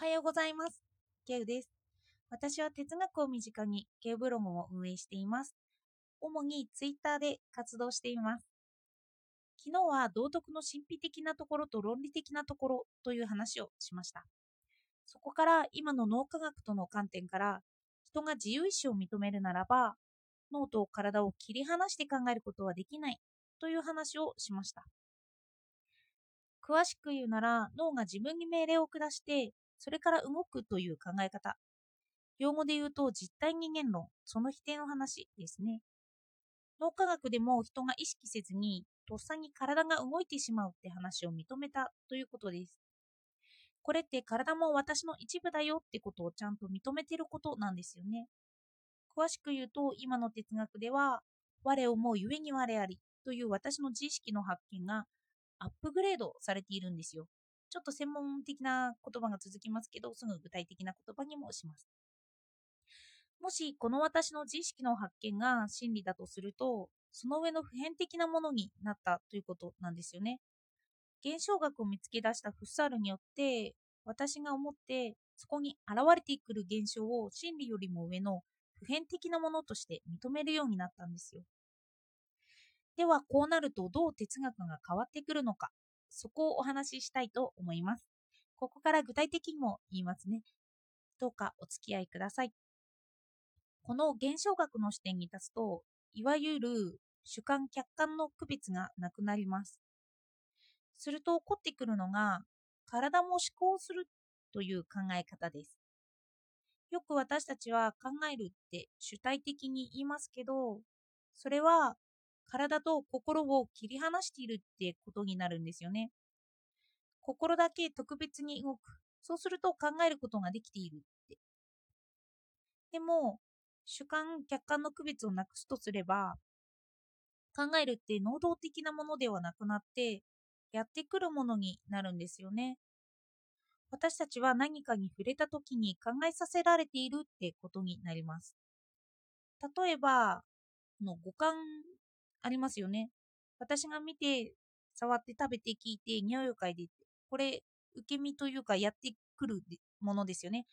おはようございます。ケウです。私は哲学を身近にケウブログを運営しています。主にツイッターで活動しています。昨日は道徳の神秘的なところと論理的なところという話をしました。そこから今の脳科学との観点から人が自由意志を認めるならば脳と体を切り離して考えることはできないという話をしました。詳しく言うなら脳が自分に命令を下してそれから動くという考え方。用語で言うと実体人間論、その否定の話ですね。脳科学でも人が意識せずにとっさに体が動いてしまうって話を認めたということです。これって体も私の一部だよってことをちゃんと認めてることなんですよね。詳しく言うと今の哲学では我を思うゆえに我ありという私の自意識の発見がアップグレードされているんですよ。ちょっと専門的な言葉が続きますけど、すぐ具体的な言葉にもします。もしこの私の自意識の発見が真理だとすると、その上の普遍的なものになったということなんですよね。現象学を見つけ出したフッサールによって、私が思ってそこに現れてくる現象を真理よりも上の普遍的なものとして認めるようになったんですよ。ではこうなるとどう哲学が変わってくるのかそこをお話ししたいと思います。ここから具体的にも言いますね。どうかお付き合いください。この現象学の視点に立つと、いわゆる主観客観の区別がなくなります。すると起こってくるのが、体も思考するという考え方です。よく私たちは考えるって主体的に言いますけど、それは体と心を切り離しているってことになるんですよね。心だけ特別に動く。そうすると考えることができているって。でも、主観、客観の区別をなくすとすれば、考えるって能動的なものではなくなって、やってくるものになるんですよね。私たちは何かに触れた時に考えさせられているってことになります。例えば、の五感ありますよね。私が見て、触って食べて聞いて匂いを嗅いでこれ受け身というかやってくるものですよね。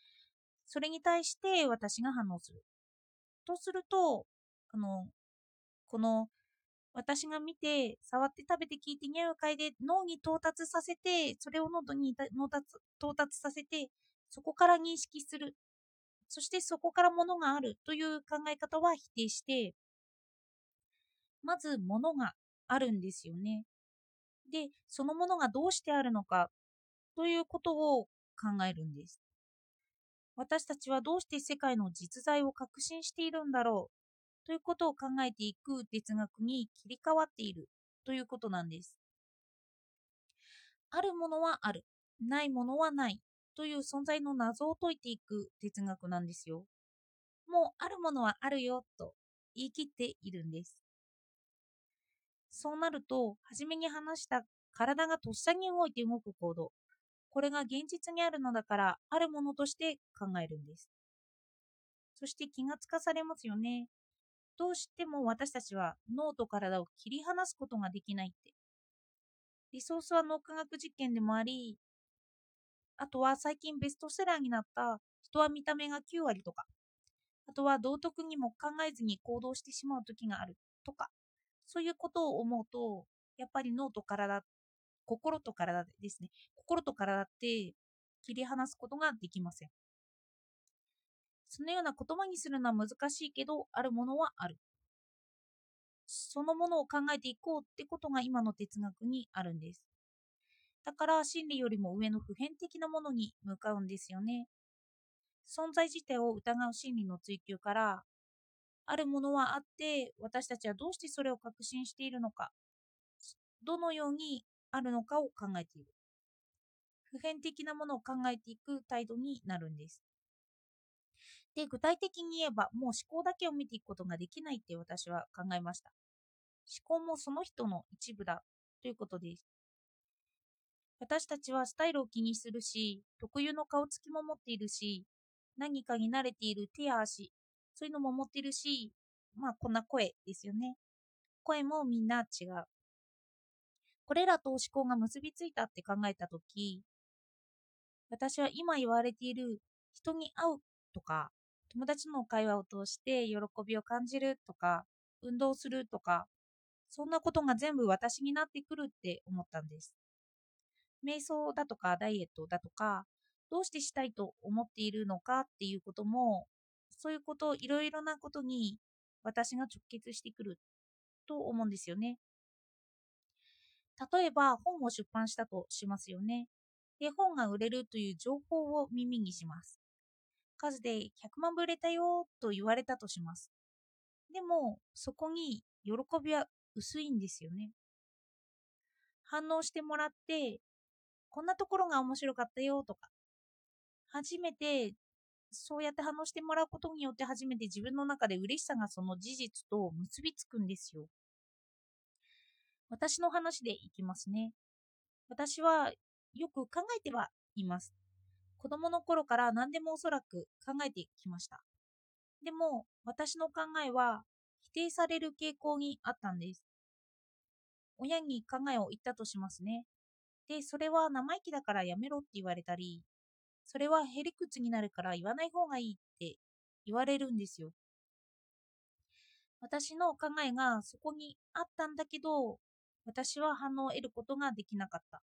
それに対して私が反応する。とすると、あの、この私が見て、触って食べて聞いて匂いを嗅いで脳に到達させて、それを喉に到達到達させて、そこから認識する。そしてそこからものがあるという考え方は否定して、まず物があるんですよね。で、そのものがどうしてあるのかということを考えるんです。私たちはどうして世界の実在を確信しているんだろうということを考えていく哲学に切り替わっているということなんです。あるものはある、ないものはないという存在の謎を解いていく哲学なんですよ。もうあるものはあるよと言い切っているんです。そうなると、初めに話した体がとっさに動いて動く行動。これが現実にあるのだから、あるものとして考えるんです。そして気がつかされますよね。どうしても私たちは脳と体を切り離すことができないって。リソースは脳科学実験でもあり、あとは最近ベストセラーになった人は見た目が9割とか、あとは道徳にも考えずに行動してしまう時があるとか、そういうことを思うと、やっぱり脳と体、心と体ですね。心と体って切り離すことができません。そのような言葉にするのは難しいけど、あるものはある。そのものを考えていこうってことが今の哲学にあるんです。だから真理よりも上の普遍的なものに向かうんですよね。存在自体を疑う真理の追求からあるものはあって私たちはどうしてそれを確信しているのかどのようにあるのかを考えている。普遍的なものを考えていく態度になるんです。で具体的に言えばもう思考だけを見ていくことができないって私は考えました。思考もその人の一部だということです。私たちはスタイルを気にするし特有の顔つきも持っているし何かに慣れている手や足そういうのも持ってるし、まあこんな声ですよね。声もみんな違う。これらと思考が結びついたって考えたとき、私は今言われている人に会うとか、友達の会話を通して喜びを感じるとか、運動するとか、そんなことが全部私になってくるって思ったんです。瞑想だとかダイエットだとか、どうしてしたいと思っているのかっていうことも、そういうこと、いろいろなことに私が直結してくると思うんですよね。例えば本を出版したとしますよね。で、本が売れるという情報を耳にします。数で100万部売れたよと言われたとします。でも、そこに喜びは薄いんですよね。反応してもらって、こんなところが面白かったよとか、初めてそうやって反応してもらうことによって初めて自分の中で嬉しさがその事実と結びつくんですよ。私の話でいきますね。私はよく考えてはいます。子供の頃から何でもおそらく考えてきました。でも、私の考えは否定される傾向にあったんです。親に考えを言ったとしますね。で、それは生意気だからやめろって言われたり、それはへりくつになるから言わない方がいいって言われるんですよ。私の考えがそこにあったんだけど、私は反応を得ることができなかった。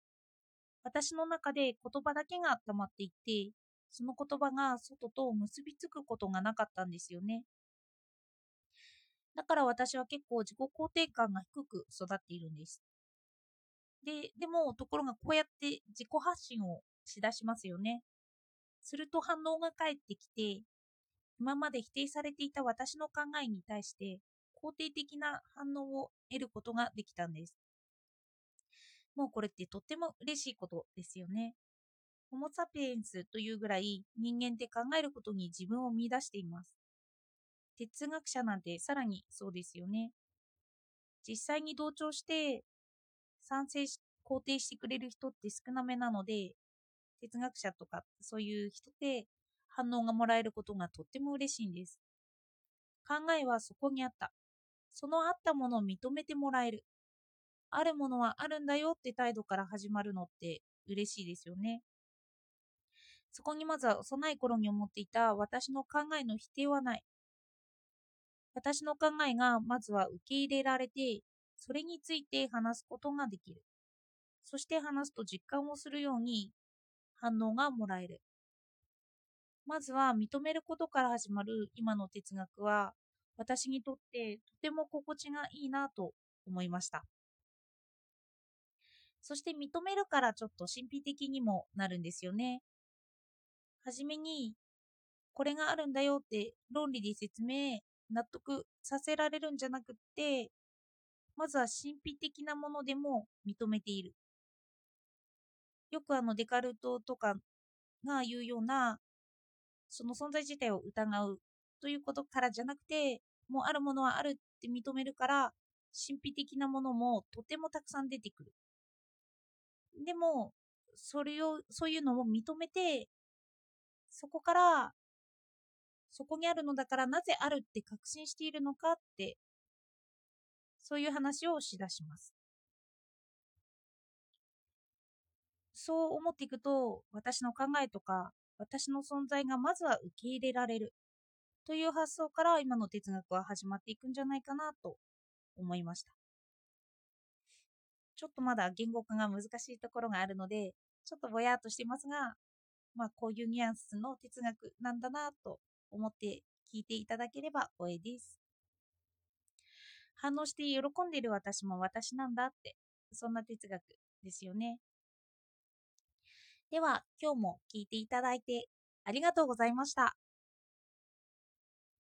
私の中で言葉だけが溜まっていて、その言葉が外と結びつくことがなかったんですよね。だから私は結構自己肯定感が低く育っているんです。で、でも、ところがこうやって自己発信をしだしますよね。すると反応が返ってきて、今まで否定されていた私の考えに対して肯定的な反応を得ることができたんです。もうこれってとっても嬉しいことですよね。ホモ・サピエンスというぐらい人間って考えることに自分を見出しています。哲学者なんてさらにそうですよね。実際に同調して賛成し肯定してくれる人って少なめなので、哲学者とかそういう人で反応がもらえることがとっても嬉しいんです。考えはそこにあった。そのあったものを認めてもらえる。あるものはあるんだよって態度から始まるのって嬉しいですよね。そこにまずは幼い頃に思っていた私の考えの否定はない。私の考えがまずは受け入れられて、それについて話すことができる。そして話すと実感をするように反応がもらえる。まずは認めることから始まる今の哲学は私にとってとても心地がいいなと思いました。そして認めるからちょっと神秘的にもなるんですよね。はじめに、これがあるんだよって論理で説明、納得させられるんじゃなくって、まずは神秘的なものでも認めている。よくあのデカルトとかが言うような、その存在自体を疑うということからじゃなくて、もうあるものはあるって認めるから、神秘的なものもとてもたくさん出てくる。でも、それを、そういうのを認めて、そこから、そこにあるのだからなぜあるって確信しているのかって、そういう話をしだします。そう思っていくと、私の考えとか、私の存在がまずは受け入れられるという発想から今の哲学は始まっていくんじゃないかなと思いました。ちょっとまだ言語化が難しいところがあるので、ちょっとぼやっとしてますが、まあ、こういうニュアンスの哲学なんだなと思って聞いていただければ光栄です。反応して喜んでいる私も私なんだって、そんな哲学ですよね。では、今日も聞いていただいてありがとうございました。